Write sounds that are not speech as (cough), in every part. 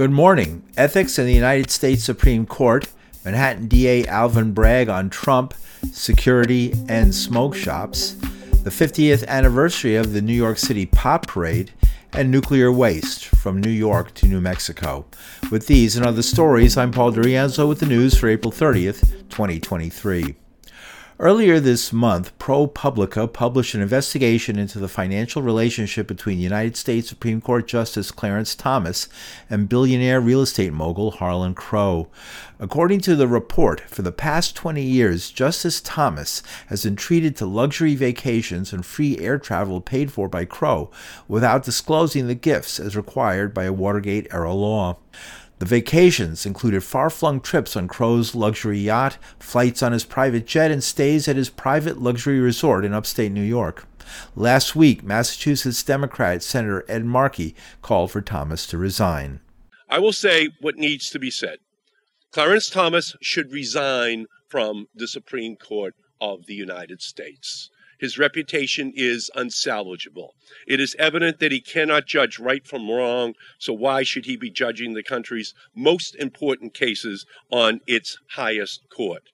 Good morning. Ethics in the United States Supreme Court, Manhattan DA Alvin Bragg on Trump, security, and smoke shops, the 50th anniversary of the New York City Pot Parade, and nuclear waste from New York to New Mexico. With these and other stories, I'm Paul DiRienzo with the news for April 30th, 2023. Earlier this month, ProPublica published an investigation into the financial relationship between United States Supreme Court Justice Clarence Thomas and billionaire real estate mogul Harlan Crow. According to the report, for the past 20 years, Justice Thomas has been treated to luxury vacations and free air travel paid for by Crow without disclosing the gifts as required by a Watergate era law. The vacations included far flung trips on Crow's luxury yacht, flights on his private jet, and stays at his private luxury resort in upstate New York. Last week, Massachusetts Democrat Senator Ed Markey called for Thomas to resign. I will say what needs to be said. Clarence Thomas should resign from the Supreme Court of the United States. His reputation is unsalvageable. It is evident that he cannot judge right from wrong, so why should he be judging the country's most important cases on its highest court?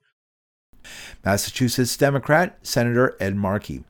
Massachusetts Democrat Senator Ed Markey.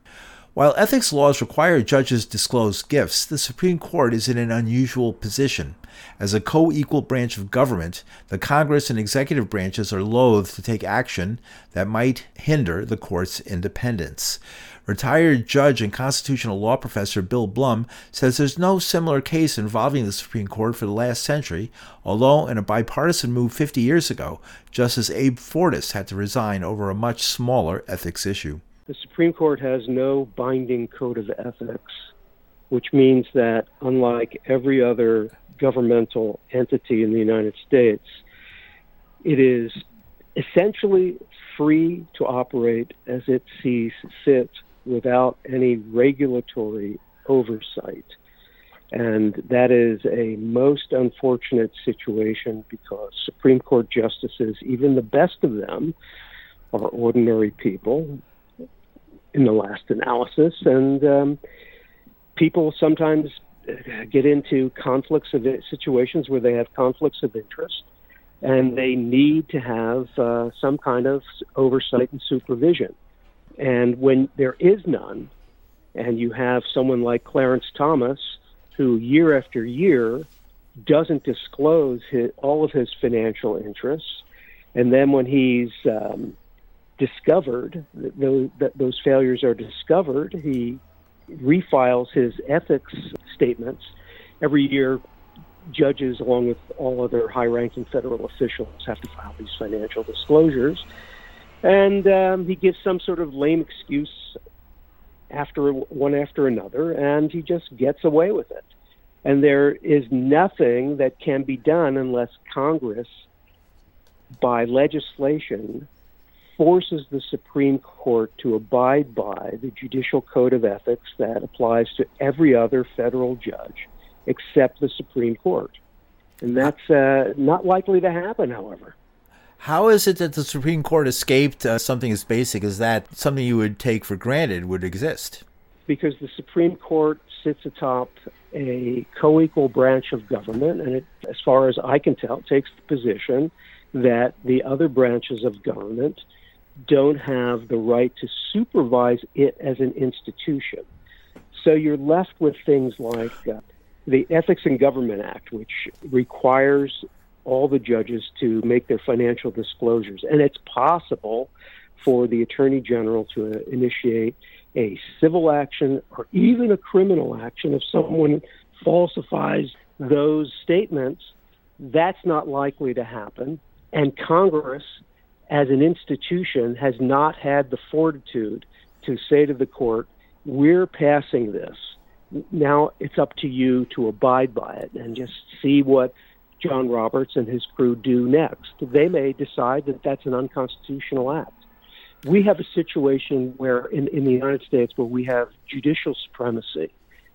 While ethics laws require judges disclose gifts, the Supreme Court is in an unusual position. As a co equal branch of government, the Congress and executive branches are loath to take action that might hinder the court's independence. Retired judge and constitutional law professor Bill Blum says there's no similar case involving the Supreme Court for the last century, although in a bipartisan move 50 years ago, Justice Abe Fortas had to resign over a much smaller ethics issue. The Supreme Court has no binding code of ethics, which means that unlike every other governmental entity in the United States, it is essentially free to operate as it sees fit without any regulatory oversight. And that is a most unfortunate situation because Supreme Court justices, even the best of them, are ordinary people in the last analysis. And um, people sometimes get into conflicts of situations where they have conflicts of interest and they need to have uh, some kind of oversight and supervision. And when there is none, and you have someone like Clarence Thomas, who year after year doesn't disclose his, all of his financial interests, and then when he's um, discovered, those, that those failures are discovered, he refiles his ethics statements every year. Judges, along with all other high ranking federal officials, have to file these financial disclosures. And um, he gives some sort of lame excuse after one after another, and he just gets away with it. And there is nothing that can be done unless Congress, by legislation, forces the Supreme Court to abide by the judicial code of ethics that applies to every other federal judge except the Supreme Court. And that's uh, not likely to happen, however. How is it that the Supreme Court escaped uh, something as basic as that, something you would take for granted would exist? Because the Supreme Court sits atop a co equal branch of government, and it, as far as I can tell, takes the position that the other branches of government don't have the right to supervise it as an institution. So you're left with things like uh, the Ethics in Government Act, which requires all the judges to make their financial disclosures. And it's possible for the Attorney General to uh, initiate a civil action or even a criminal action if someone falsifies those statements. That's not likely to happen. And Congress, as an institution, has not had the fortitude to say to the court, we're passing this. Now it's up to you to abide by it and just see what John Roberts and his crew do next. They may decide that that's an unconstitutional act. We have a situation where, in, in the United States, where we have judicial supremacy,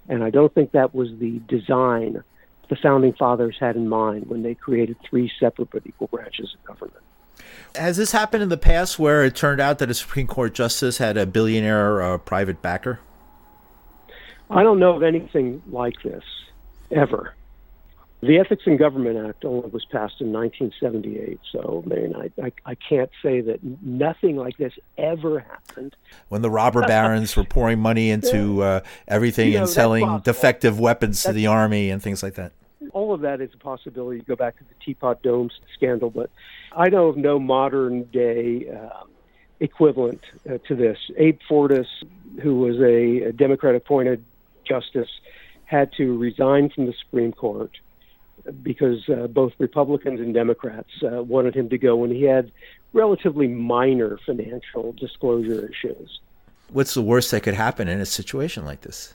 and I don't think that was the design the founding fathers had in mind when they created three separate but equal branches of government. Has this happened in the past where it turned out that a Supreme Court justice had a billionaire uh, private backer? I don't know of anything like this ever. The Ethics in Government Act only was passed in 1978, so man, I, I, I can't say that nothing like this ever happened. When the robber barons were pouring money into (laughs) uh, everything you know, and selling defective weapons that's, to the army and things like that. All of that is a possibility. You go back to the Teapot Dome scandal, but I know of no modern day uh, equivalent uh, to this. Abe Fortas, who was a, a Democrat appointed justice, had to resign from the Supreme Court because uh, both Republicans and Democrats uh, wanted him to go when he had relatively minor financial disclosure issues. What's the worst that could happen in a situation like this?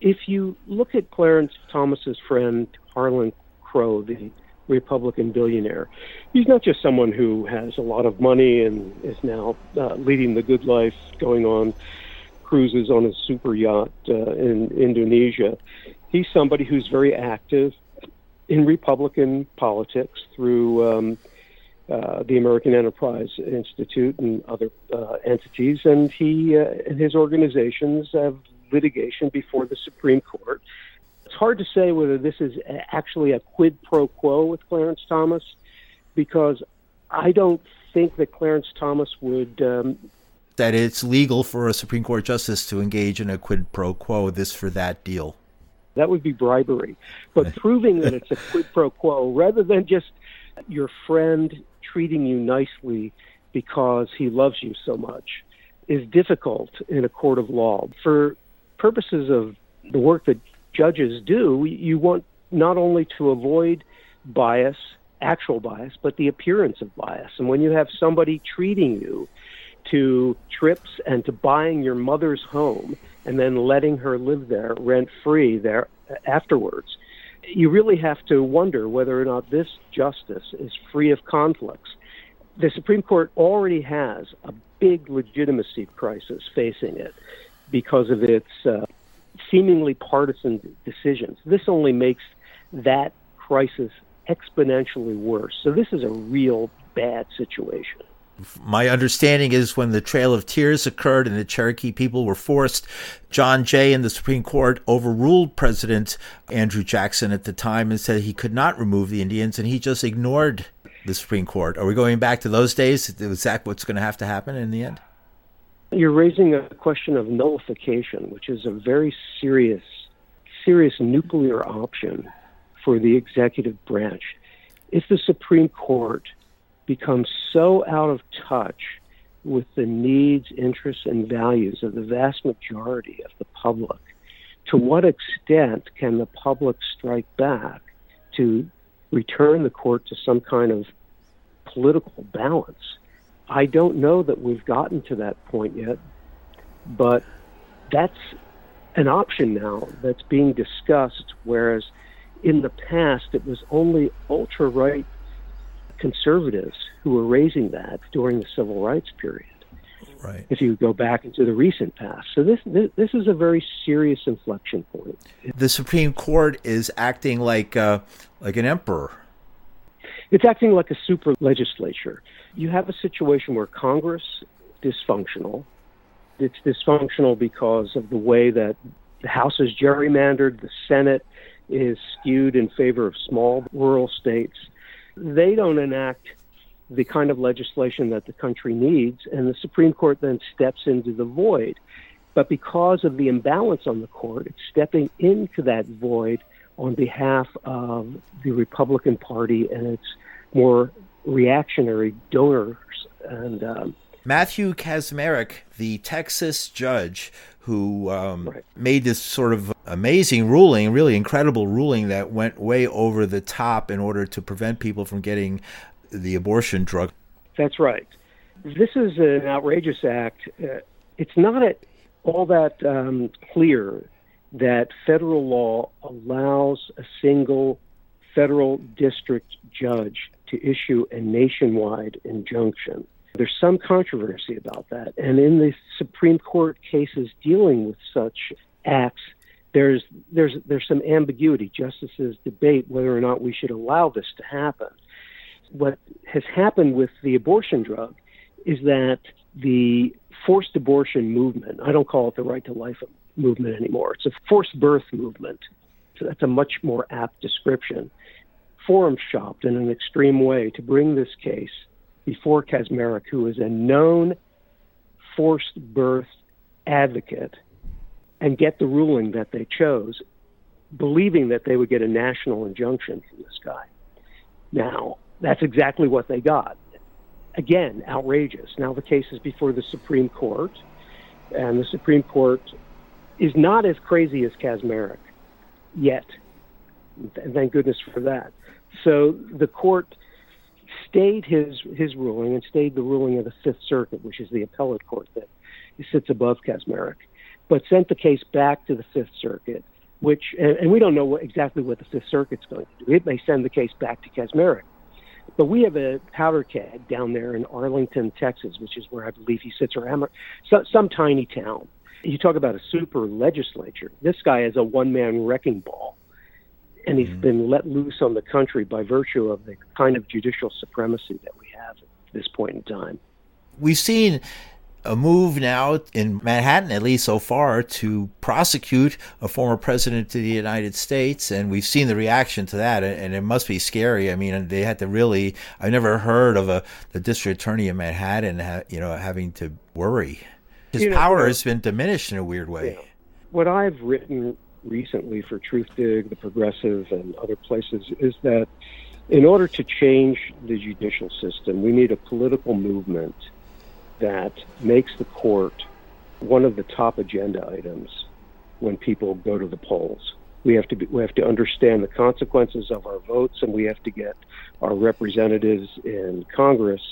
If you look at Clarence Thomas's friend Harlan Crow, the Republican billionaire, he's not just someone who has a lot of money and is now uh, leading the good life, going on cruises on a super yacht uh, in Indonesia. He's somebody who's very active in Republican politics through um, uh, the American Enterprise Institute and other uh, entities, and he uh, and his organizations have litigation before the Supreme Court. Hard to say whether this is actually a quid pro quo with Clarence Thomas, because I don't think that Clarence Thomas would. Um, that it's legal for a Supreme Court justice to engage in a quid pro quo, this for that deal. That would be bribery. But proving that it's a (laughs) quid pro quo rather than just your friend treating you nicely because he loves you so much is difficult in a court of law. For purposes of the work that judges do, you want not only to avoid bias, actual bias, but the appearance of bias. And when you have somebody treating you to trips and to buying your mother's home and then letting her live there rent free there afterwards. You really have to wonder whether or not this justice is free of conflicts. The Supreme Court already has a big legitimacy crisis facing it because of its uh, seemingly partisan decisions. This only makes that crisis exponentially worse. So, this is a real bad situation my understanding is when the Trail of Tears occurred and the Cherokee people were forced, John Jay and the Supreme Court overruled President Andrew Jackson at the time and said he could not remove the Indians, and he just ignored the Supreme Court. Are we going back to those days? Is that what's going to have to happen in the end? You're raising a question of nullification, which is a very serious, serious nuclear option for the executive branch. If the Supreme Court becomes so out of touch with the needs, interests, and values of the vast majority of the public. To what extent can the public strike back to return the court to some kind of political balance? I don't know that we've gotten to that point yet, but that's an option now that's being discussed, whereas in the past it was only ultra right conservatives who were raising that during the civil rights period. Right. If you go back into the recent past, so this, this this is a very serious inflection point. The Supreme Court is acting like uh, like an emperor. It's acting like a super legislature. You have a situation where Congress dysfunctional. It's dysfunctional because of the way that the House is gerrymandered. The Senate is skewed in favor of small rural states they don't enact the kind of legislation that the country needs, and the Supreme Court then steps into the void. But because of the imbalance on the court, it's stepping into that void on behalf of the Republican Party and its more reactionary donors. And um, Matthew Kacsmaryk, the Texas judge who um, right. made this sort of amazing ruling, really incredible ruling that went way over the top in order to prevent people from getting the abortion drug. That's right. This is an outrageous act. Uh, it's not at all that um, clear that federal law allows a single federal district judge to issue a nationwide injunction. There's some controversy about that. And in the Supreme Court cases dealing with such acts, there's there's there's some ambiguity. Justices debate whether or not we should allow this to happen. What has happened with the abortion drug is that the forced abortion movement, I don't call it the right to life movement anymore. It's a forced birth movement. So that's a much more apt description. Forum shopped in an extreme way to bring this case before Kacsmaryk, who is a known forced birth advocate, and get the ruling that they chose, believing that they would get a national injunction from this guy. Now, that's exactly what they got. Again, outrageous. Now the case is before the Supreme Court, and the Supreme Court is not as crazy as Kacsmaryk yet. Thank goodness for that. So the court stayed his his ruling and stayed the ruling of the Fifth Circuit, which is the appellate court that sits above Kacsmaryk, but sent the case back to the Fifth Circuit, which and, and we don't know what, exactly what the Fifth Circuit's going to do. It may send the case back to Kacsmaryk. But we have a powder keg down there in Arlington, Texas, which is where I believe he sits, or some, some tiny town. You talk about a super legislature. This guy is a one man wrecking ball and he's mm-hmm. been let loose on the country by virtue of the kind of judicial supremacy that we have at this point in time. We've seen a move now in Manhattan, at least so far, to prosecute a former president of the United States, and we've seen the reaction to that, and it must be scary. I mean, they had to really. I've never heard of a the district attorney in Manhattan, you know, having to worry. His you know, power has been diminished in a weird way. Yeah. What I've written recently for Truthdig, The Progressive, and other places is that in order to change the judicial system, we need a political movement that makes the court one of the top agenda items when people go to the polls. We have to be, we have to understand the consequences of our votes, and we have to get our representatives in Congress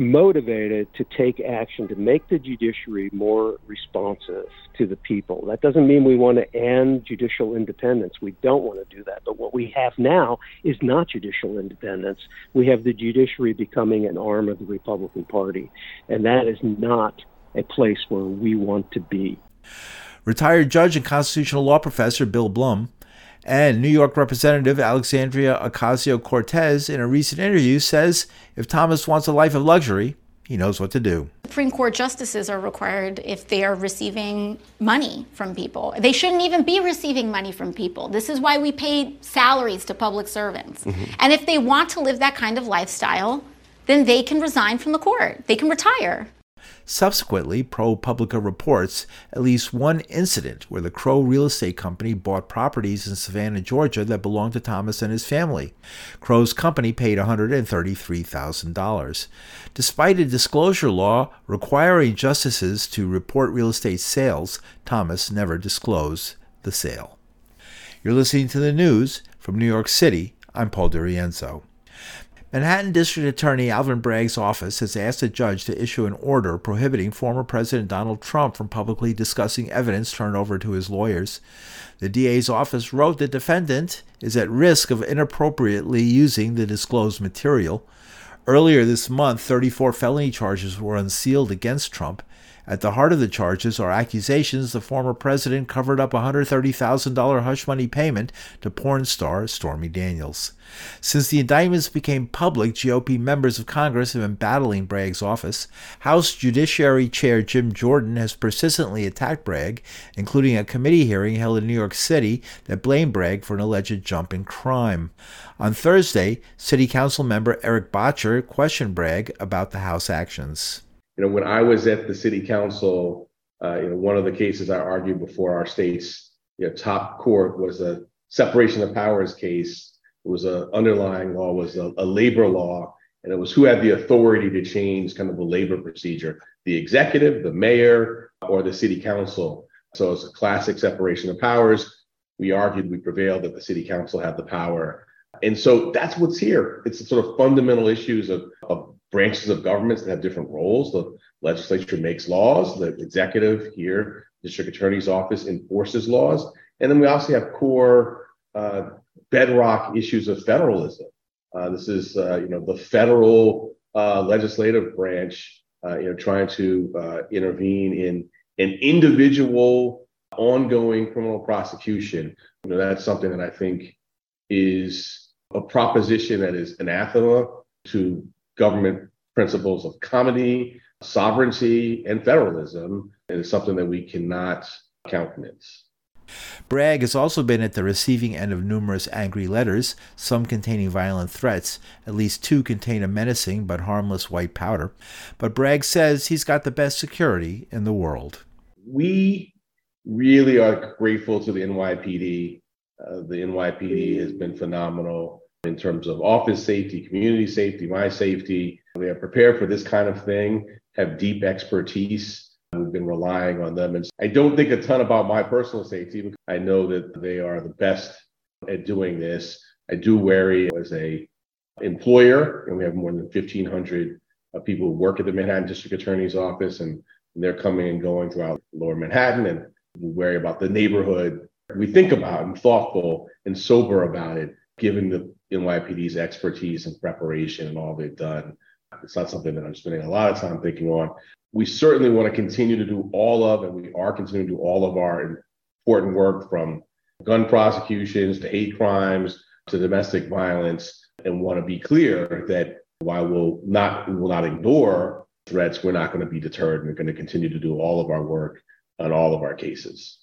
motivated to take action to make the judiciary more responsive to the people. That doesn't mean we want to end judicial independence. We don't want to do that. But what we have now is not judicial independence. We have the judiciary becoming an arm of the Republican Party. And that is not a place where we want to be. Retired judge and constitutional law professor Bill Blum and New York Representative Alexandria Ocasio Cortez, in a recent interview, says if Thomas wants a life of luxury, he knows what to do. Supreme Court justices are required if they are receiving money from people. They shouldn't even be receiving money from people. This is why we pay salaries to public servants. Mm-hmm. And if they want to live that kind of lifestyle, then they can resign from the court. They can retire. Subsequently, ProPublica reports at least one incident where the Crow Real Estate Company bought properties in Savannah, Georgia that belonged to Thomas and his family. Crow's company paid $133,000. Despite a disclosure law requiring justices to report real estate sales, Thomas never disclosed the sale. You're listening to the news from New York City. I'm Paul DiRienzo. Manhattan District Attorney Alvin Bragg's office has asked a judge to issue an order prohibiting former President Donald Trump from publicly discussing evidence turned over to his lawyers. The DA's office wrote the defendant is at risk of inappropriately using the disclosed material. Earlier this month, 34 felony charges were unsealed against Trump, at the heart of the charges are accusations the former president covered up a $130,000 hush money payment to porn star Stormy Daniels. Since the indictments became public, GOP members of Congress have been battling Bragg's office. House Judiciary Chair Jim Jordan has persistently attacked Bragg, including a committee hearing held in New York City that blamed Bragg for an alleged jump in crime. On Thursday, City Council member Erik Bottcher questioned Bragg about the House actions you know, when I was at the city council, uh, you know, one of the cases I argued before our state's you know, top court was a separation of powers case. It was a underlying law was a, a labor law, and it was who had the authority to change kind of the labor procedure, the executive, the mayor, or the city council. So it's a classic separation of powers. We argued, we prevailed that the city council had the power. And so that's what's here. It's sort of fundamental issues of, of branches of governments that have different roles. The legislature makes laws, the executive here, district attorney's office enforces laws. And then we also have core uh, bedrock issues of federalism. Uh, this is, uh, you know, the federal uh, legislative branch, uh, you know, trying to uh, intervene in an individual ongoing criminal prosecution. You know, that's something that I think is a proposition that is anathema to government principles of comity, sovereignty, and federalism. And it's something that we cannot countenance. Bragg has also been at the receiving end of numerous angry letters, some containing violent threats. At least two contain a menacing but harmless white powder. But Bragg says he's got the best security in the world. We really are grateful to the NYPD. Uh, the NYPD has been phenomenal in terms of office safety, community safety, my safety. They are prepared for this kind of thing, have deep expertise We've been relying on them. And I don't think a ton about my personal safety because I know that they are the best at doing this. I do worry as a employer, and we have more than 1,500 uh, people who work at the Manhattan District Attorney's Office, and they're coming and going throughout lower Manhattan. And we worry about the neighborhood. We think about and thoughtful and sober about it, given the NYPD's expertise and preparation and all they've done. It's not something that I'm spending a lot of time thinking on we certainly want to continue to do all of, and we are continuing to do all of our important work from gun prosecutions to hate crimes to domestic violence, and want to be clear that while we'll not we will not ignore threats, we're not going to be deterred. We're going to continue to do all of our work on all of our cases.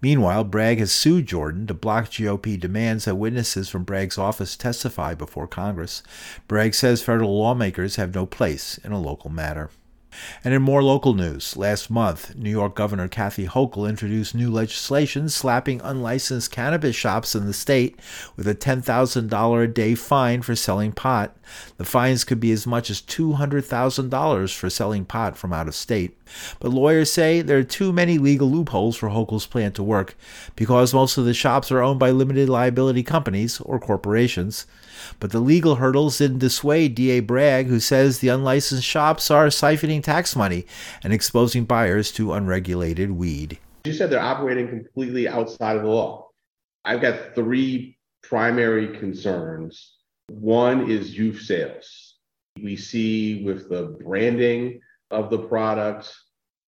Meanwhile, Bragg has sued Jordan to block GOP demands that witnesses from Bragg's office testify before Congress. Bragg says federal lawmakers have no place in a local matter. And in more local news, last month, New York Governor Kathy Hochul introduced new legislation slapping unlicensed cannabis shops in the state with a $10,000 a day fine for selling pot. The fines could be as much as $200,000 for selling pot from out of state. But lawyers say there are too many legal loopholes for Hochul's plan to work because most of the shops are owned by limited liability companies or corporations. But the legal hurdles didn't dissuade DA Bragg, who says the unlicensed shops are siphoning tax money and exposing buyers to unregulated weed. You said they're operating completely outside of the law. I've got three primary concerns. One is youth sales. We see with the branding of the product,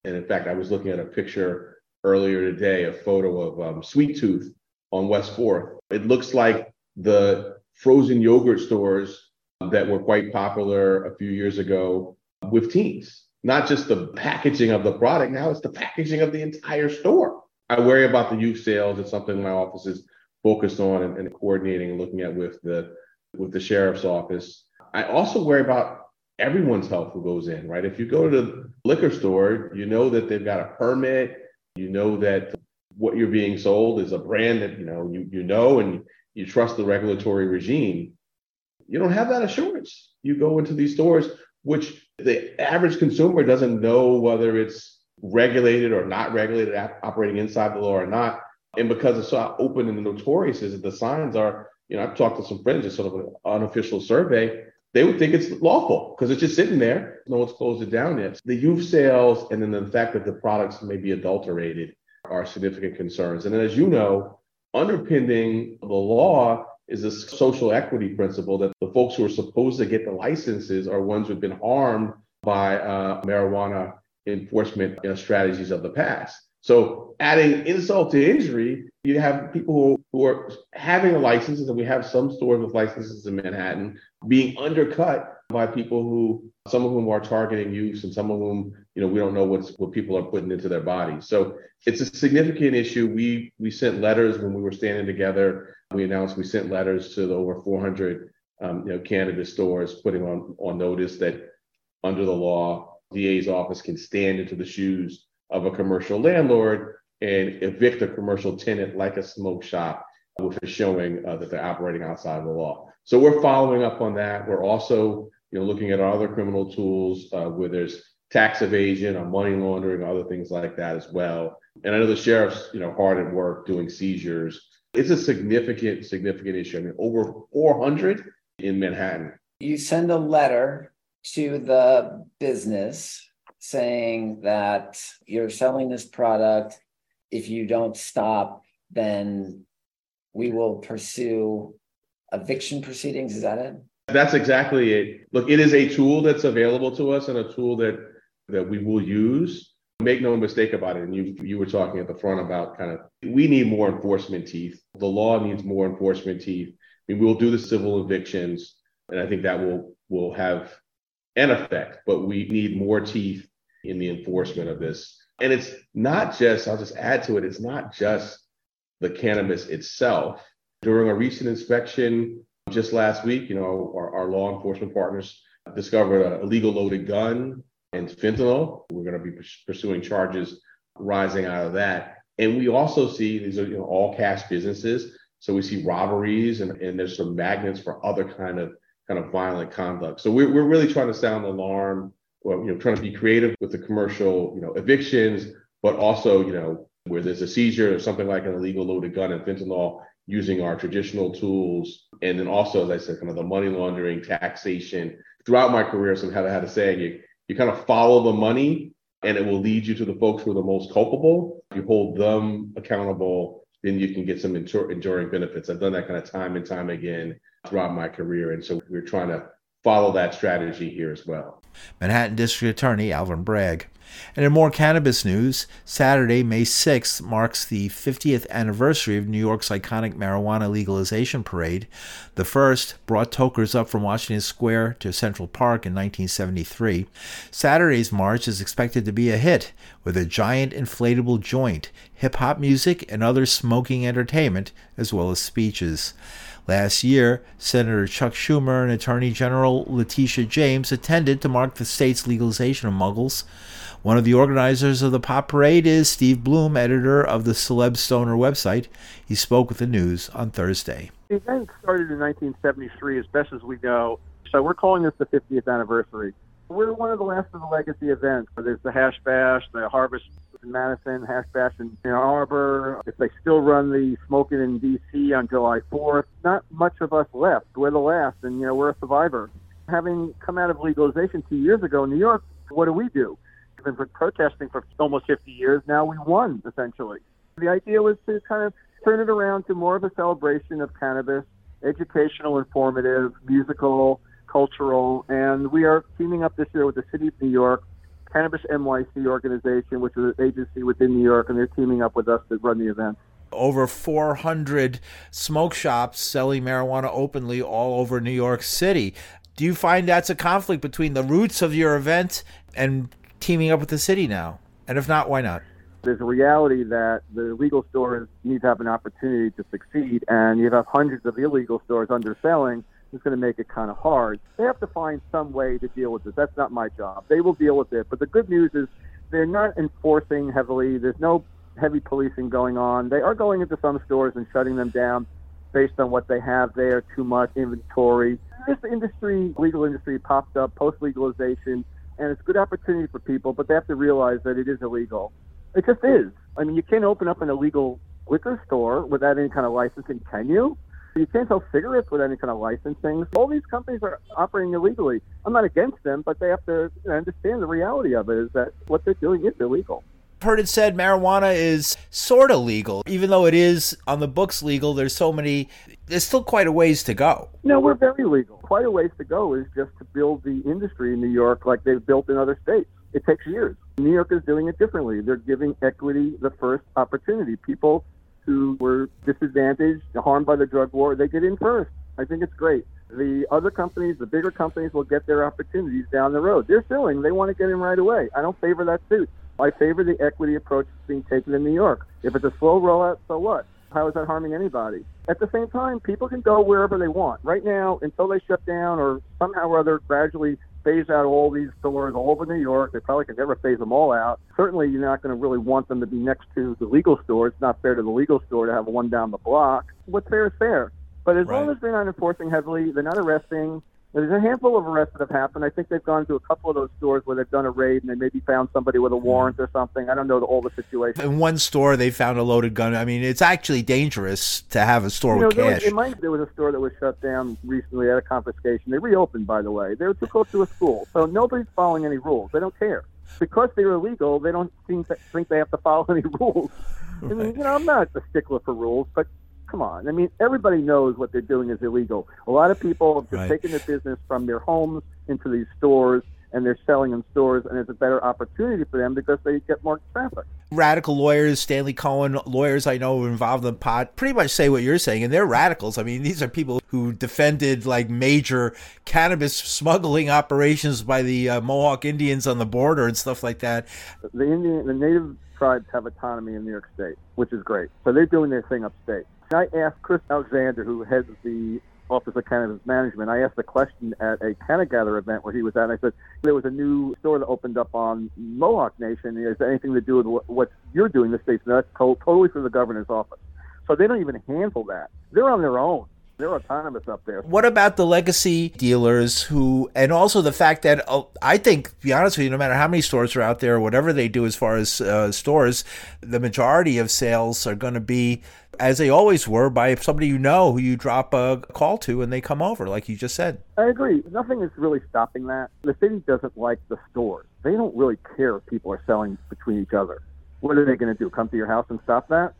and in fact, I was looking at a picture earlier today, a photo of um, Sweet Tooth on West 4th. It looks like the frozen yogurt stores that were quite popular a few years ago with teens. Not just the packaging of the product, now it's the packaging of the entire store. I worry about the youth sales. It's something my office is focused on and, and coordinating and looking at with the with the sheriff's office. I also worry about everyone's health who goes in, right? If you go to the liquor store, you know that they've got a permit, you know that what you're being sold is a brand that you know you you know and you trust the regulatory regime. You don't have that assurance. You go into these stores, which the average consumer doesn't know whether it's regulated or not regulated, operating inside the law or not. And because it's so open and notorious is that the signs are, you know, I've talked to some friends, just sort of an unofficial survey, they would think it's lawful because it's just sitting there. No one's closed it down yet. The youth sales and then the fact that the products may be adulterated are significant concerns. And then, as you know, underpinning the law is a social equity principle that the folks who are supposed to get the licenses are ones who've been harmed by uh, marijuana enforcement you know, strategies of the past. So adding insult to injury, you have people who, who are having licenses, and we have some stores with licenses in Manhattan being undercut by people who, some of whom are targeting youth, and some of whom, you know, we don't know what's what people are putting into their bodies. So it's a significant issue. We we sent letters when we were standing together. We announced we sent letters to the over 400 um, you know cannabis stores, putting on on notice that under the law, DA's office can stand into the shoes of a commercial landlord and evict a commercial tenant like a smoke shop with a showing uh, that they're operating outside of the law. So we're following up on that. We're also, you know, looking at other criminal tools uh, where there's tax evasion or money laundering, other things like that as well. And I know the sheriff's, you know, hard at work doing seizures. It's a significant, significant issue. I mean, over 400 in Manhattan. You send a letter to the business saying that you're selling this product. If you don't stop, then we will pursue eviction proceedings. Is that it? That's exactly it. Look, it is a tool that's available to us and a tool that that we will use. Make no mistake about it. And you you were talking at the front about kind of we need more enforcement teeth. The law needs more enforcement teeth. I mean, we'll do the civil evictions, and I think that will will have an effect. But we need more teeth in the enforcement of this. And it's not just, I'll just add to it, it's not just the cannabis itself. During a recent inspection just last week, you know, our, our law enforcement partners discovered a illegal loaded gun and fentanyl. We're going to be pursuing charges rising out of that. And we also see these are you know, all cash businesses. So we see robberies and, and there's some magnets for other kind of kind of violent conduct. So we're, we're really trying to sound the alarm, you know, trying to be creative with the commercial, you know, evictions, but also, you know, where there's a seizure or something like an illegal loaded gun and fentanyl, using our traditional tools. And then also, as I said, kind of the money laundering, taxation. Throughout my career, so I had a say, you, you kind of follow the money and it will lead you to the folks who are the most culpable. You hold them accountable, then you can get some enduring benefits. I've done that kind of time and time again throughout my career. And so we're trying to follow that strategy here as well. Manhattan District Attorney Alvin Bragg. And in more cannabis news, Saturday, May 6th, marks the 50th anniversary of New York's iconic marijuana legalization parade. The first brought tokers up from Washington Square to Central Park in 1973. Saturday's march is expected to be a hit, with a giant inflatable joint, hip hop music, and other smoking entertainment, as well as speeches. Last year, Senator Chuck Schumer and Attorney General Letitia James attended to mark the state's legalization of muggles. One of the organizers of the pot parade is Steve Bloom, editor of the Celeb Stoner website. He spoke with the news on Thursday. The event started in 1973, as best as we know. So we're calling this the 50th anniversary. We're one of the last of the legacy events. There's the Hash Bash, the Harvest in Madison, Hash Bash in Ann Arbor. If they still run the smoking in D.C. on July 4th, not much of us left. We're the last, and you know we're a survivor. Having come out of legalization two years ago in New York, what do we do? We've been protesting for almost 50 years. Now we won essentially. The idea was to kind of turn it around to more of a celebration of cannabis, educational, informative, musical, cultural, and we are teaming up this year with the City of New York Cannabis NYC organization, which is an agency within New York, and they're teaming up with us to run the event. Over 400 smoke shops selling marijuana openly all over New York City. Do you find that's a conflict between the roots of your event and teaming up with the city now? And if not, why not? There's a reality that the legal stores need to have an opportunity to succeed, and you have hundreds of illegal stores underselling is going to make it kind of hard. They have to find some way to deal with this. That's not my job. They will deal with it. But the good news is they're not enforcing heavily. There's no heavy policing going on. They are going into some stores and shutting them down based on what they have there, too much inventory. This industry, legal industry, popped up post legalization, and it's a good opportunity for people, but they have to realize that it is illegal. It just is. I mean, you can't open up an illegal liquor store without any kind of licensing, can you? You can't sell cigarettes with any kind of licensing. All these companies are operating illegally. I'm not against them, but they have to understand the reality of it is that what they're doing is illegal heard it said marijuana is sort of legal, even though it is on the books legal. There's so many. There's still quite a ways to go. No, we're very legal. Quite a ways to go is just to build the industry in New York like they've built in other states. It takes years. New York is doing it differently. They're giving equity the first opportunity. People who were disadvantaged, harmed by the drug war, they get in first. I think it's great. The other companies, the bigger companies, will get their opportunities down the road. They're suing. They want to get in right away. I don't favor that suit. I favor the equity approach that's being taken in New York. If it's a slow rollout, so what? How is that harming anybody? At the same time, people can go wherever they want. Right now, until they shut down or somehow or other gradually phase out all these stores all over New York. They probably could never phase them all out. Certainly, you're not going to really want them to be next to the legal store. It's not fair to the legal store to have one down the block. What's fair is fair. But as right. long as they're not enforcing heavily, they're not arresting, there's a handful of arrests that have happened. I think they've gone to a couple of those stores where they've done a raid and they maybe found somebody with a hmm. warrant or something. I don't know the, all the situation. In one store, they found a loaded gun. I mean, it's actually dangerous to have a store you know, with there cash. Was, might, there was a store that was shut down recently at a confiscation. They reopened, by the way. They were too close to a school, so nobody's following any rules. They don't care because they're illegal. They don't seem to think they have to follow any (laughs) rules. Right. I mean, you know, I'm not a stickler for rules, but come on. I mean, everybody knows what they're doing is illegal. A lot of people have just right. taken their business from their homes into these stores and they're selling in stores, and it's a better opportunity for them because they get more traffic. Radical lawyers, Stanley Cohen lawyers I know involved in the pot, pretty much say what you're saying, and they're radicals. I mean, these are people who defended like major cannabis smuggling operations by the uh, Mohawk Indians on the border and stuff like that. The Indian, the Native tribes have autonomy in New York State, which is great. So they're doing their thing upstate. I asked Chris Alexander, who heads the Office of Cannabis Management, I asked a question at a Cannagather event where he was at, and I said, there was a new store that opened up on Mohawk Nation. Is there anything to do with what you're doing, the states? No, that's totally from the governor's office. So they don't even handle that. They're on their own they're autonomous up there. What about the legacy dealers who, and also the fact that uh, I think, be honest with you, no matter how many stores are out there, whatever they do as far as uh, stores, the majority of sales are going to be, as they always were, by somebody you know who you drop a call to and they come over, like you just said. I agree. Nothing is really stopping that. The city doesn't like the stores. They don't really care if people are selling between each other. What are they going to do? Come to your house and stop that?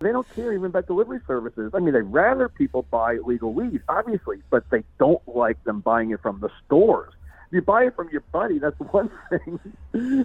They don't care even about delivery services. I mean, they'd rather people buy legal weed, obviously, but they don't like them buying it from the stores. If you buy it from your buddy, that's (laughs) one thing.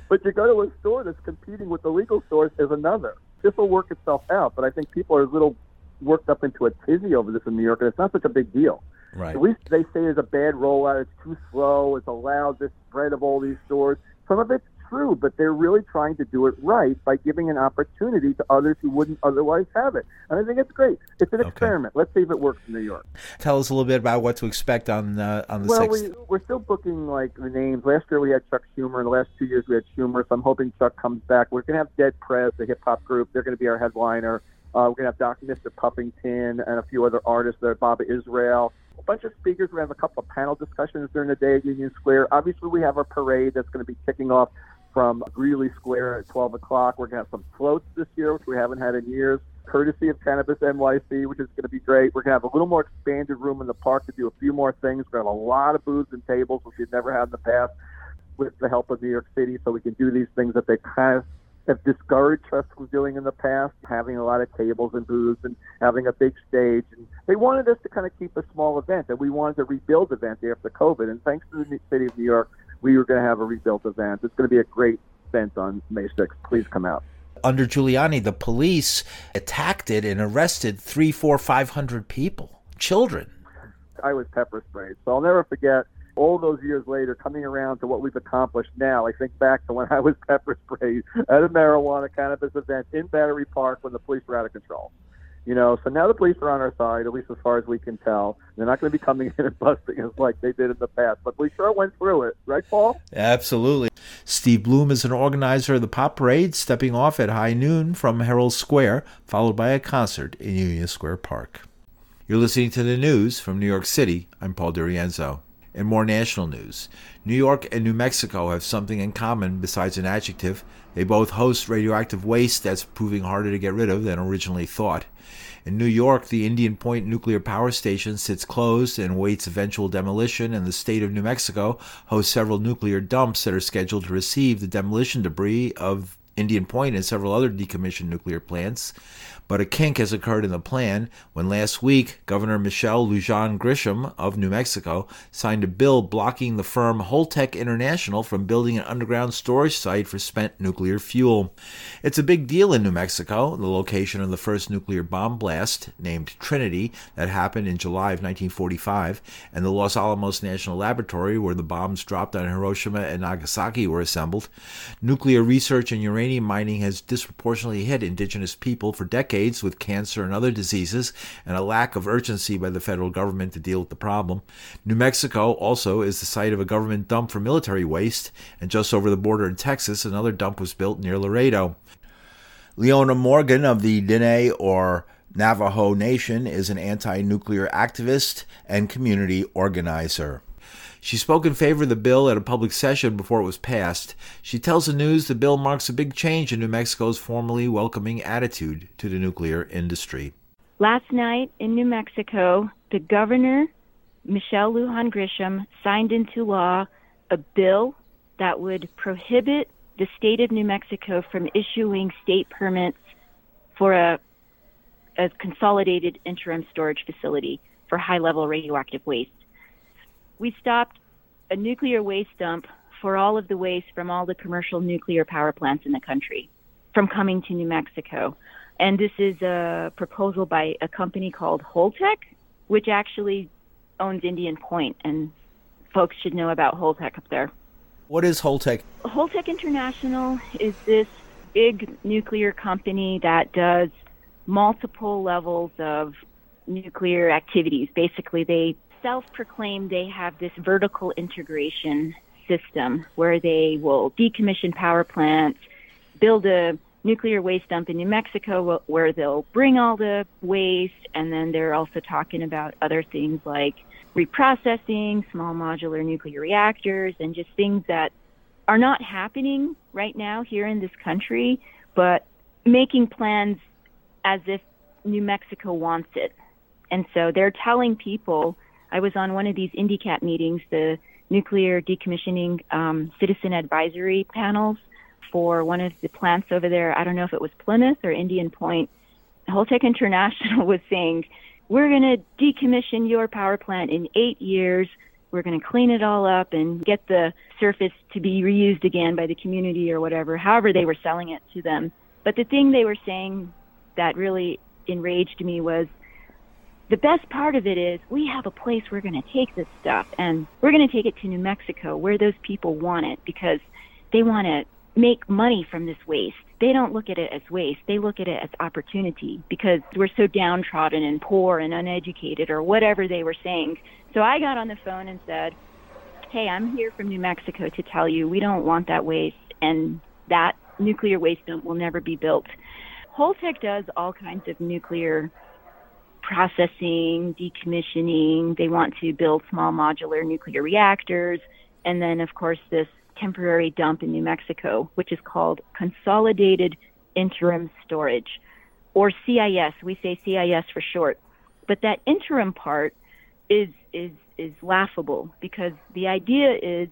but you go to a store that's competing with the legal stores is another. This will work itself out, but I think people are a little worked up into a tizzy over this in New York, and it's not such a big deal. Right. At least they say it's a bad rollout. It's too slow. It's allowed this spread of all these stores. Some of it's true, but they're really trying to do it right by giving an opportunity to others who wouldn't otherwise have it. And I think it's great. It's an okay. experiment. Let's see if it works in New York. Tell us a little bit about what to expect on uh, on the well, 6th. We, we're still booking like the names. Last year we had Chuck Schumer. In the last two years we had Schumer. So I'm hoping Chuck comes back. We're going to have Dead Prez, the hip hop group. They're going to be our headliner. Uh, we're going to have Dr. Mr. Puffington and a few other artists there, Baba Israel a bunch of speakers. We have a couple of panel discussions during the day at Union Square. Obviously, we have our parade that's going to be kicking off from Greeley Square at 12 o'clock. We're going to have some floats this year, which we haven't had in years, courtesy of Cannabis NYC, which is going to be great. We're going to have a little more expanded room in the park to do a few more things. We're going to have a lot of booths and tables, which we've never had in the past, with the help of New York City, so we can do these things that they kind of have discouraged us from doing in the past, having a lot of tables and booths and having a big stage. And they wanted us to kind of keep a small event, and we wanted to rebuild the event after COVID. And thanks to the city of New York, we were going to have a rebuilt event. It's going to be a great event on May 6th. Please come out. Under Giuliani, the police attacked it and arrested three, four, five hundred people, children. I was pepper sprayed, so I'll never forget all those years later, coming around to what we've accomplished now, I think back to when I was pepper sprayed at a marijuana cannabis event in Battery Park when the police were out of control. You know, so now the police are on our side, at least as far as we can tell. They're not going to be coming in and (laughs) busting us like they did in the past, but we sure went through it, right, Paul? Absolutely. Steve Bloom is an organizer of the Pot Parade, stepping off at high noon from Herald Square, followed by a concert in Union Square Park. You're listening to the news from New York City. I'm Paul DiRienzo. In more national news, New York and New Mexico have something in common besides an adjective. They both host radioactive waste that's proving harder to get rid of than originally thought. In New York, the Indian Point nuclear power station sits closed and waits eventual demolition, and the state of New Mexico hosts several nuclear dumps that are scheduled to receive the demolition debris of Indian Point and several other decommissioned nuclear plants. But a kink has occurred in the plan when last week Governor Michelle Lujan Grisham of New Mexico signed a bill blocking the firm Holtec International from building an underground storage site for spent nuclear fuel. It's a big deal in New Mexico, the location of the first nuclear bomb blast, named Trinity, that happened in July of 1945, and the Los Alamos National Laboratory, where the bombs dropped on Hiroshima and Nagasaki were assembled. Nuclear research and uranium mining has disproportionately hit indigenous people for decades decades with cancer and other diseases, and a lack of urgency by the federal government to deal with the problem. New Mexico also is the site of a government dump for military waste, and just over the border in Texas, another dump was built near Laredo. Leona Morgan of the Diné or Navajo Nation is an anti nuclear activist and community organizer. She spoke in favor of the bill at a public session before it was passed. She tells the news the bill marks a big change in New Mexico's formally welcoming attitude to the nuclear industry. Last night in New Mexico, the governor, Michelle Lujan Grisham, signed into law a bill that would prohibit the state of New Mexico from issuing state permits for a, a consolidated interim storage facility for high level radioactive waste we stopped a nuclear waste dump for all of the waste from all the commercial nuclear power plants in the country from coming to New Mexico. And this is a proposal by a company called Holtec, which actually owns Indian Point, and folks should know about Holtec up there. What is Holtec? Holtec International is this big nuclear company that does multiple levels of nuclear activities. Basically, they self proclaim they have this vertical integration system where they will decommission power plants, build a nuclear waste dump in New Mexico where they'll bring all the waste, and then they're also talking about other things like reprocessing, small modular nuclear reactors, and just things that are not happening right now here in this country, but making plans as if New Mexico wants it. And so they're telling people. I was on one of these NDCAP meetings, the nuclear decommissioning um, citizen advisory panels for one of the plants over there. I don't know if it was Plymouth or Indian Point. Holtec International (laughs) was saying, we're going to decommission your power plant in eight years. We're going to clean it all up and get the surface to be reused again by the community or whatever, however they were selling it to them. But the thing they were saying that really enraged me was the best part of it is we have a place we're going to take this stuff and we're going to take it to New Mexico where those people want it because they want to make money from this waste. They don't look at it as waste. They look at it as opportunity because we're so downtrodden and poor and uneducated or whatever they were saying. So I got on the phone and said, Hey, I'm here from New Mexico to tell you we don't want that waste and that nuclear waste dump will never be built. Holtec does all kinds of nuclear processing, decommissioning. They want to build small modular nuclear reactors. And then, of course, this temporary dump in New Mexico, which is called Consolidated Interim Storage, or CIS. We say CIS for short. But that interim part is, is, is laughable because the idea is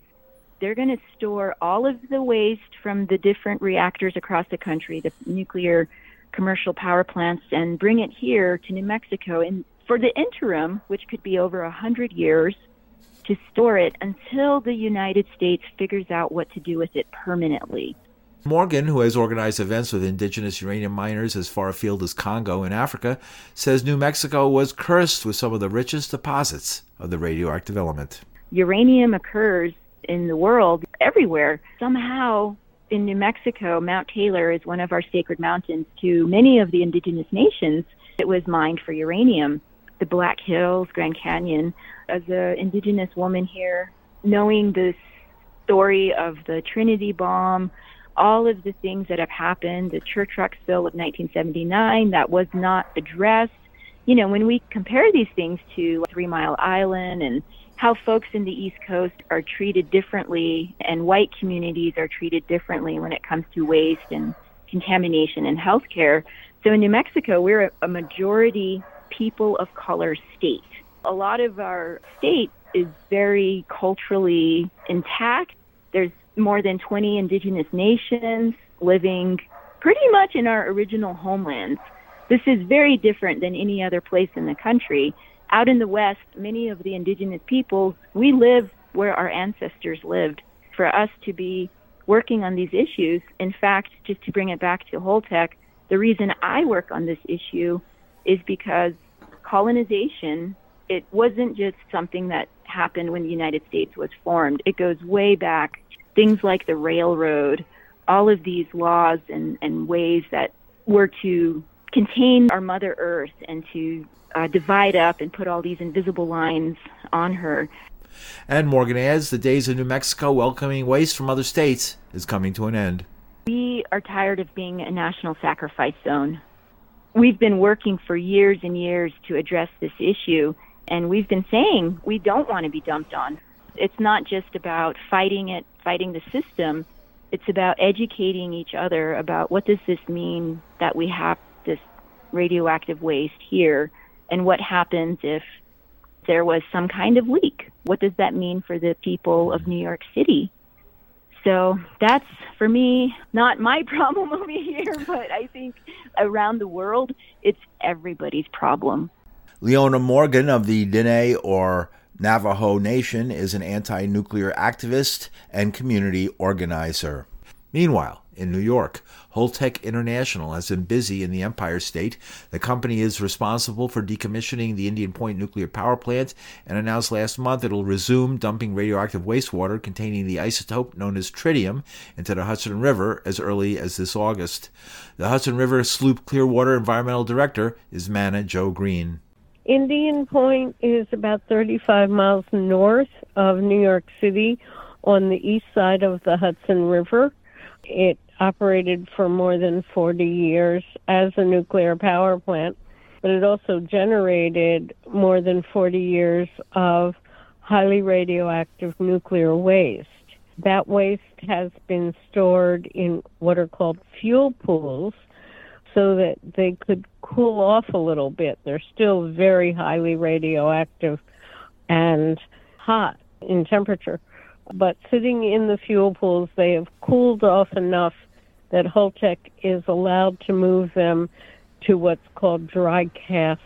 they're going to store all of the waste from the different reactors across the country, the nuclear commercial power plants, and bring it here to New Mexico. And for the interim, which could be over a hundred years, to store it until the United States figures out what to do with it permanently. Morgan, who has organized events with indigenous uranium miners as far afield as Congo in Africa, says New Mexico was cursed with some of the richest deposits of the radioactive element. Uranium occurs in the world everywhere. Somehow, in New Mexico, Mount Taylor is one of our sacred mountains to many of the indigenous nations. It was mined for uranium. The Black Hills, Grand Canyon. As an indigenous woman here, knowing the story of the Trinity bomb, all of the things that have happened, the church rock spill of 1979 that was not addressed. You know, when we compare these things to Three Mile Island and how folks in the East Coast are treated differently and white communities are treated differently when it comes to waste and contamination and healthcare. So in New Mexico, we're a majority people of color state. A lot of our state is very culturally intact. There's more than 20 indigenous nations living pretty much in our original homelands. This is very different than any other place in the country out in the West, many of the indigenous peoples, we live where our ancestors lived. For us to be working on these issues, in fact, just to bring it back to Holtec, the reason I work on this issue is because colonization, it wasn't just something that happened when the United States was formed. It goes way back. Things like the railroad, all of these laws and, and ways that were to contain our Mother Earth and to uh, divide up and put all these invisible lines on her. And Morgan adds the days of New Mexico welcoming waste from other states is coming to an end. We are tired of being a national sacrifice zone. We've been working for years and years to address this issue, and we've been saying we don't want to be dumped on. It's not just about fighting it, fighting the system. It's about educating each other about what does this mean that we have radioactive waste here and what happens if there was some kind of leak. What does that mean for the people of New York City? So that's for me not my (laughs) problem over here, but I think around the world it's everybody's problem. Leona Morgan of the Diné or Navajo Nation is an anti nuclear activist and community organizer. Meanwhile, in New York, Holtec International has been busy in the Empire State. The company is responsible for decommissioning the Indian Point nuclear power plant and announced last month it'll resume dumping radioactive wastewater containing the isotope known as tritium into the Hudson River as early as this August. The Hudson River Sloop Clearwater Environmental Director is Manna Jo Greene. Indian Point is about 35 miles north of New York City on the east side of the Hudson River. It operated for more than 40 years as a nuclear power plant, but it also generated more than 40 years of highly radioactive nuclear waste. That waste has been stored in what are called fuel pools so that they could cool off a little bit. They're still very highly radioactive and hot in temperature. But sitting in the fuel pools, they have cooled off enough that Holtec is allowed to move them to what's called dry cask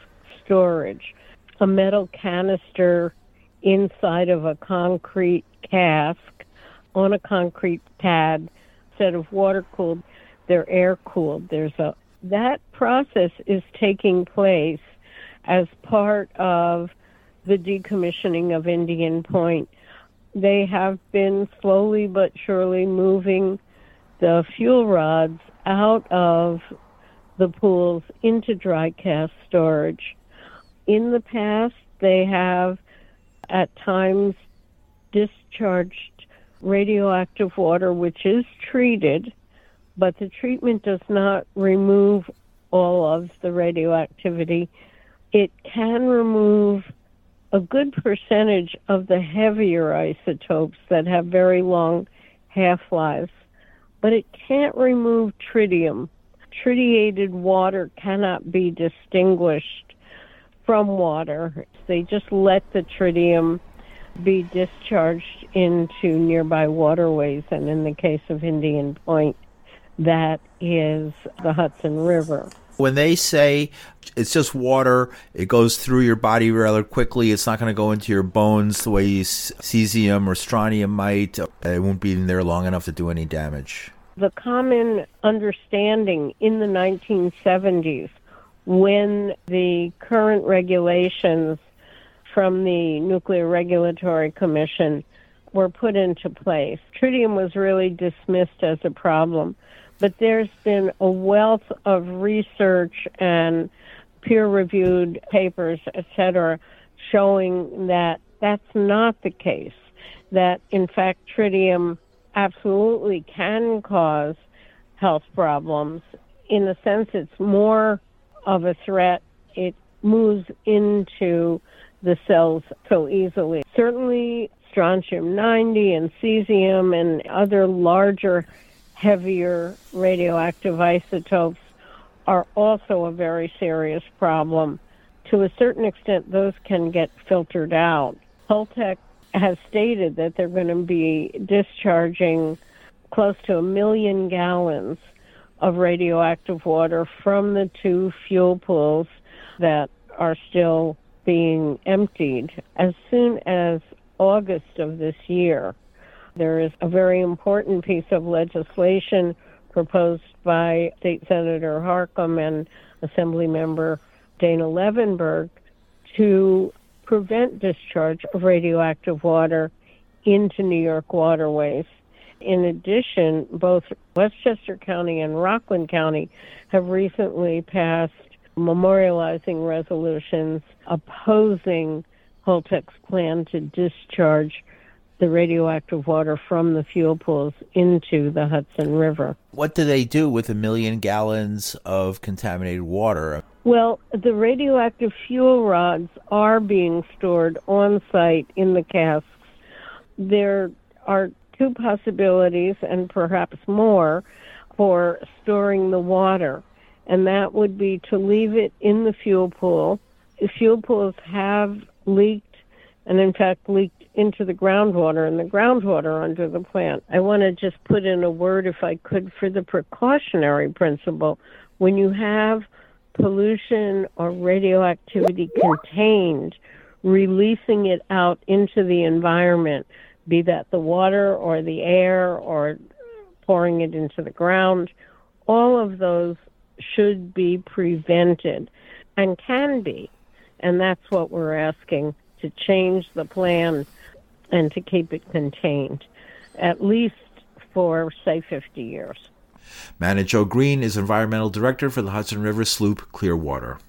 storage, a metal canister inside of a concrete cask on a concrete pad. Instead of water cooled, they're air cooled. There's a that process is taking place as part of the decommissioning of Indian Point they have been slowly but surely moving the fuel rods out of the pools into dry cask storage. In the past, they have at times discharged radioactive water, which is treated, but the treatment does not remove all of the radioactivity. It can remove a good percentage of the heavier isotopes that have very long half lives, but it can't remove tritium. Tritiated water cannot be distinguished from water. They just let the tritium be discharged into nearby waterways, and in the case of Indian Point, that is the Hudson River. When they say it's just water, it goes through your body rather quickly. It's not going to go into your bones the way cesium or strontium might. It won't be in there long enough to do any damage. The common understanding in the 1970s, when the current regulations from the Nuclear Regulatory Commission were put into place, tritium was really dismissed as a problem but there's been a wealth of research and peer reviewed papers, et cetera, showing that that's not the case. That in fact, tritium absolutely can cause health problems. In a sense, it's more of a threat. It moves into the cells so easily. Certainly, strontium 90 and cesium and other larger heavier radioactive isotopes are also a very serious problem. To a certain extent, those can get filtered out. Holtec has stated that they're going to be discharging close to a million gallons of radioactive water from the two fuel pools that are still being emptied as soon as August of this year. There is a very important piece of legislation proposed by State Senator Harckham and Assembly Member Dana Levenberg to prevent discharge of radioactive water into New York waterways. In addition, both Westchester County and Rockland County have recently passed memorializing resolutions opposing Holtec's plan to discharge the radioactive water from the fuel pools into the Hudson River. What do they do with a million gallons of contaminated water? Well, the radioactive fuel rods are being stored on site in the casks. There are two possibilities, and perhaps more, for storing the water, and that would be to leave it in the fuel pool. The fuel pools have leaked, and in fact, leaked into the groundwater and the groundwater under the plant. I want to just put in a word, if I could, for the precautionary principle. When you have pollution or radioactivity contained, releasing it out into the environment, be that the water or the air or pouring it into the ground. All of those should be prevented and can be. And that's what we're asking to change the plan and to keep it contained, at least for, say, 50 years. Manna Jo Greene is Environmental Director for the Hudson River Sloop Clearwater.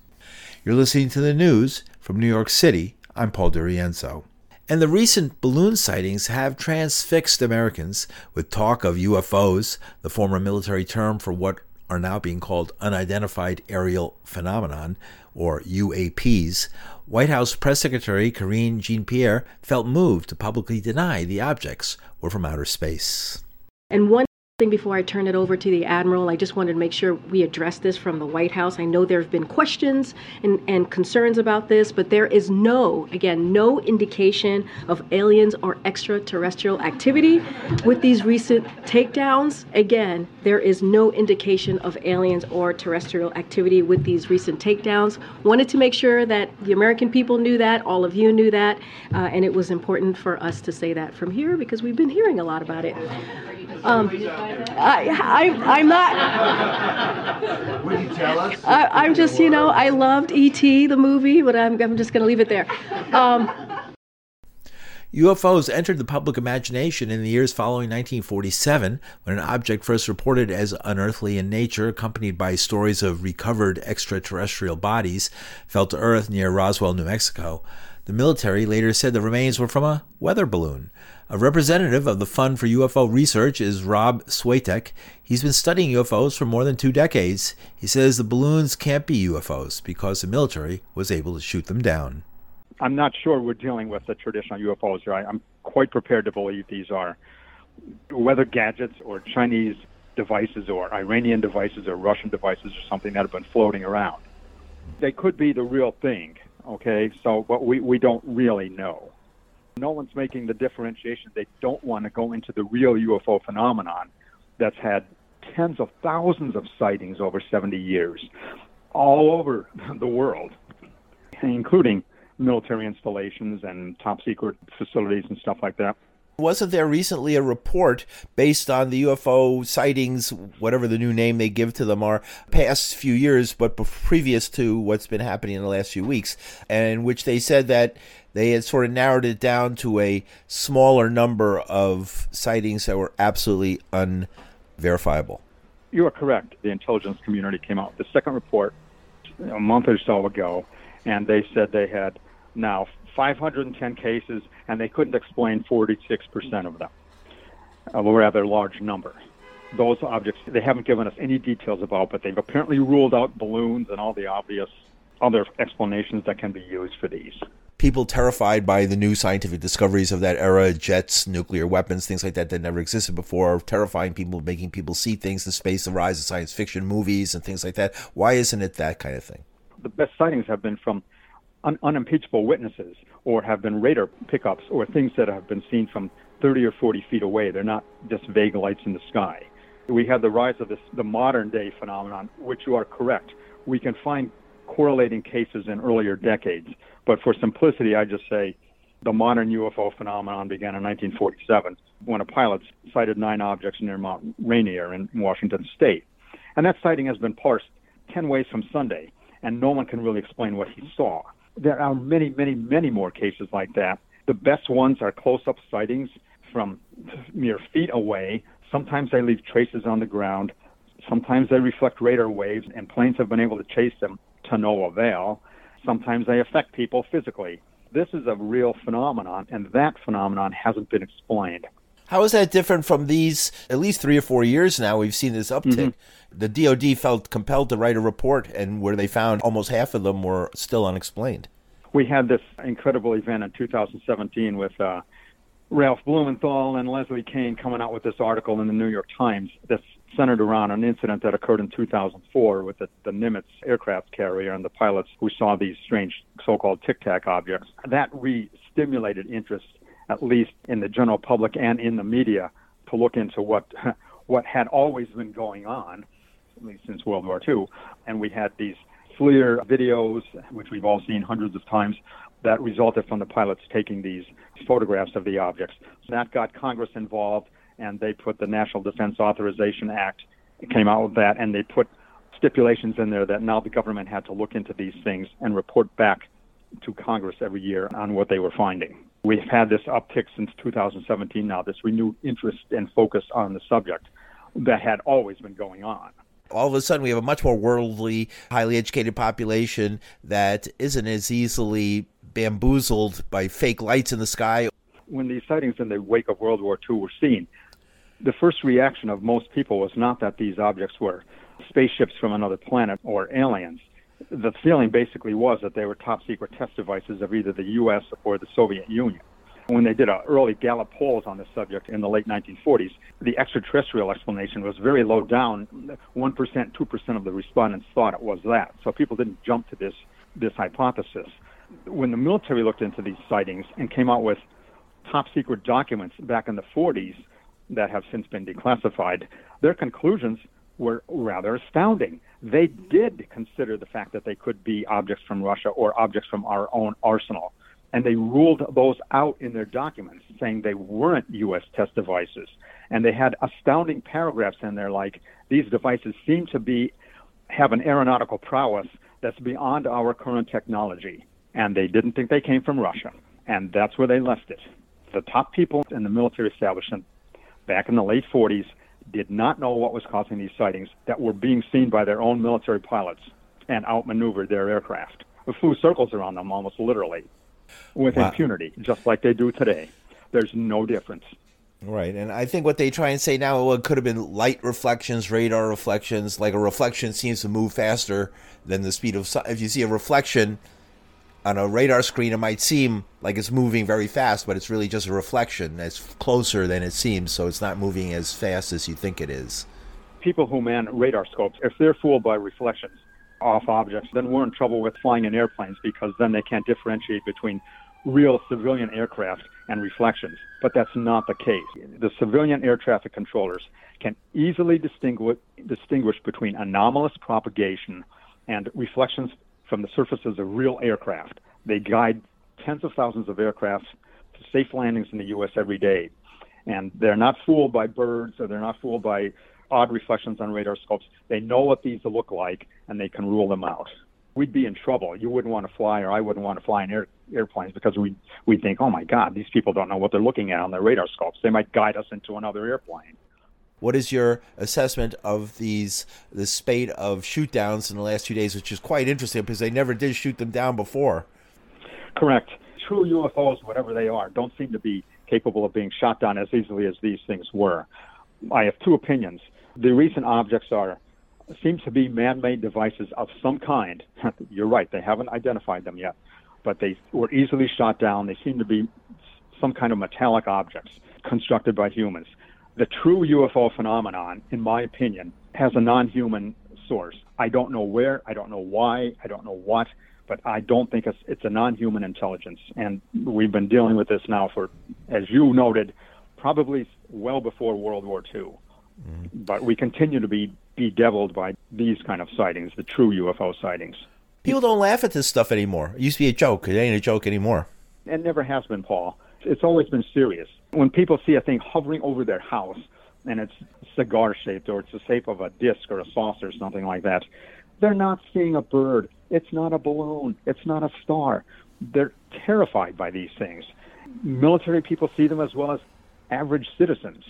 You're listening to the news from New York City. I'm Paul DiRienzo. And the recent balloon sightings have transfixed Americans with talk of UFOs, the former military term for what are now being called unidentified aerial phenomenon, or UAPs. White House Press Secretary Karine Jean Pierre felt moved to publicly deny the objects were from outer space. And one before I turn it over to the Admiral, I just wanted to make sure we address this from the White House. I know there have been questions and, and concerns about this, but there is no, again, no indication of aliens or extraterrestrial activity with these recent takedowns. Again, there is no indication of aliens or terrestrial activity with these recent takedowns. Wanted to make sure that the American people knew that, all of you knew that, uh, and it was important for us to say that from here because we've been hearing a lot about it. Um, I, I, I'm not. Would you tell us? I, I'm just, you know, I loved E.T., the movie, but I'm, I'm just going to leave it there. Um, UFOs entered the public imagination in the years following 1947, when an object first reported as unearthly in nature, accompanied by stories of recovered extraterrestrial bodies, fell to Earth near Roswell, New Mexico. The military later said the remains were from a weather balloon. A representative of the Fund for UFO Research is Rob Swiatek. He's been studying UFOs for more than two decades. He says the balloons can't be UFOs because the military was able to shoot them down. I'm not sure we're dealing with the traditional UFOs here. I'm quite prepared to believe these are weather gadgets or Chinese devices or Iranian devices or Russian devices or something that have been floating around. They could be the real thing, okay? So, but we, we don't really know. No one's making the differentiation. They don't want to go into the real UFO phenomenon that's had tens of thousands of sightings over 70 years all over (laughs) the world, including military installations and top secret facilities and stuff like that. Wasn't there recently a report based on the UFO sightings, whatever the new name they give to them are, past few years, but previous to what's been happening in the last few weeks, and which they said that they had sort of narrowed it down to a smaller number of sightings that were absolutely unverifiable. You are correct. The intelligence community came out with the second report a month or so ago, and they said they had now 510 cases, and they couldn't explain 46% of them, uh, a rather large number. Those objects they haven't given us any details about, but they've apparently ruled out balloons and all the obvious other explanations that can be used for these people terrified by the new scientific discoveries of that era jets nuclear weapons things like that that never existed before terrifying people making people see things in space the rise of science fiction movies and things like that. Why isn't it that kind of thing? The best sightings have been from un- unimpeachable witnesses or have been radar pickups or things that have been seen from 30 or 40 feet away. They're not just vague lights in the sky. We have the rise of this the modern day phenomenon which you are correct. We can find correlating cases in earlier decades. But for simplicity, I just say the modern UFO phenomenon began in 1947 when a pilot sighted nine objects near Mount Rainier in Washington state. And that sighting has been parsed 10 ways from Sunday, and no one can really explain what he saw. There are many, many, many more cases like that. The best ones are close up sightings from mere feet away. Sometimes they leave traces on the ground. Sometimes they reflect radar waves, and planes have been able to chase them to no avail. Sometimes they affect people physically. This is a real phenomenon, and that phenomenon hasn't been explained. How is that different from these? At least three or four years now, we've seen this uptick. Mm-hmm. The DoD felt compelled to write a report, and where they found almost half of them were still unexplained. We had this incredible event in 2017 with uh, Ralph Blumenthal and Leslie Kean coming out with this article in the New York Times. This centered around an incident that occurred in 2004 with the, the Nimitz aircraft carrier and the pilots who saw these strange so-called tic tac objects. That re-stimulated interest, at least in the general public and in the media, to look into what (laughs) what had always been going on, at least since World War II. And we had these FLIR videos, which we've all seen hundreds of times, that resulted from the pilots taking these photographs of the objects. That got Congress involved and they put the National Defense Authorization Act, came out with that, and they put stipulations in there that now the government had to look into these things and report back to Congress every year on what they were finding. We've had this uptick since 2017 now, this renewed interest and focus on the subject that had always been going on. All of a sudden, we have a much more worldly, highly educated population that isn't as easily bamboozled by fake lights in the sky. When these sightings in the wake of World War II were seen, the first reaction of most people was not that these objects were spaceships from another planet or aliens the feeling basically was that they were top secret test devices of either the U.S. or the Soviet Union. When they did early Gallup polls on this subject in the late 1940s, the extraterrestrial explanation was very low down. 1%, 2% of the respondents thought it was that. So people didn't jump to this, this hypothesis. When the military looked into these sightings and came out with top secret documents back in the 40s that have since been declassified, their conclusions were rather astounding they did consider the fact that they could be objects from Russia or objects from our own arsenal. And they ruled those out in their documents, saying they weren't U.S. test devices. And they had astounding paragraphs in there like, these devices seem to be have an aeronautical prowess that's beyond our current technology. And they didn't think they came from Russia. And that's where they left it. The top people in the military establishment back in the late 40s did not know what was causing these sightings that were being seen by their own military pilots and outmaneuvered their aircraft. We flew circles around them almost literally with wow. impunity, just like they do today. There's no difference. Right, and I think what they try and say now, well, it could have been light reflections, radar reflections. Like a reflection seems to move faster than the speed of. If you see a reflection, on a radar screen, it might seem like it's moving very fast, but it's really just a reflection. It's closer than it seems, so it's not moving as fast as you think it is. People who man radar scopes, if they're fooled by reflections off objects, then we're in trouble with flying in airplanes because then they can't differentiate between real civilian aircraft and reflections. But that's not the case. The civilian air traffic controllers can easily distinguish, distinguish between anomalous propagation and reflections from the surfaces of real aircraft. They guide tens of thousands of aircraft to safe landings in the U.S. every day. And they're not fooled by birds or they're not fooled by odd reflections on radar scopes. They know what these look like and they can rule them out. We'd be in trouble. You wouldn't want to fly, or I wouldn't want to fly in air, airplanes because we we think, oh my God, these people don't know what they're looking at on their radar scopes. They might guide us into another airplane. What is your assessment of these the spate of shoot downs in the last two days, which is quite interesting because they never did shoot them down before? Correct. True UFOs, whatever they are, don't seem to be capable of being shot down as easily as these things were. I have two opinions. The recent objects are seem to be man-made devices of some kind. (laughs) You're right; they haven't identified them yet, but they were easily shot down. They seem to be some kind of metallic objects constructed by humans the true UFO phenomenon, in my opinion, has a non human source. I don't know where, I don't know why, I don't know what, but I don't think it's, it's a non human intelligence. And we've been dealing with this now for, as you noted, probably well before World War II. Mm-hmm. But we continue to be bedeviled by these kind of sightings, the true UFO sightings. People don't laugh at this stuff anymore. It used to be a joke. It ain't a joke anymore. It never has been, Paul. It's always been serious when people see a thing hovering over their house and it's cigar shaped or it's the shape of a disc or a saucer or something like that, they're not seeing a bird. It's not a balloon. It's not a star. They're terrified by these things. Military people see them as well as average citizens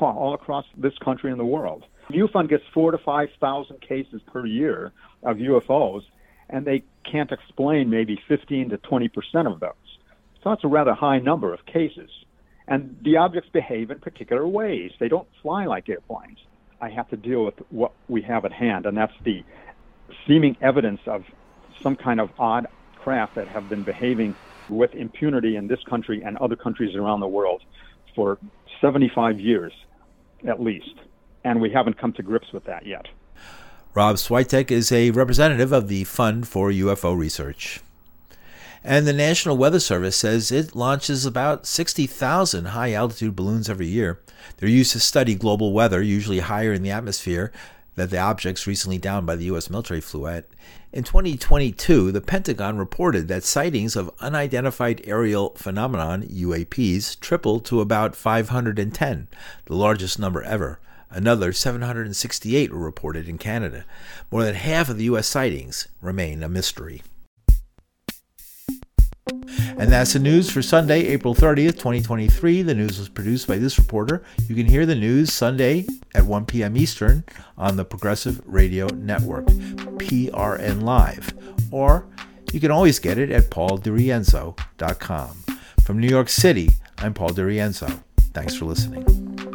all across this country and the world. MUFON gets four to five thousand cases per year of UFOs, and they can't explain maybe 15 to 20 percent of those. So that's a rather high number of cases. And the objects behave in particular ways. They don't fly like airplanes. I have to deal with what we have at hand, and that's the seeming evidence of some kind of odd craft that have been behaving with impunity in this country and other countries around the world for 75 years at least. And we haven't come to grips with that yet. Rob Swiatek is a representative of the Fund for UFO Research. And the National Weather Service says it launches about 60,000 high altitude balloons every year. They're used to study global weather, usually higher in the atmosphere, that the objects recently downed by the U.S. military flew at. In 2022, the Pentagon reported that sightings of unidentified aerial phenomenon UAPs tripled to about 510, the largest number ever. Another 768 were reported in Canada. More than half of the U.S. sightings remain a mystery. And that's the news for Sunday, April 30th, 2023. The news was produced by this reporter. You can hear the news Sunday at 1 p.m. Eastern on the Progressive Radio Network, PRN Live, or you can always get it at pauldirienzo.com. From New York City, I'm Paul DiRienzo. Thanks for listening.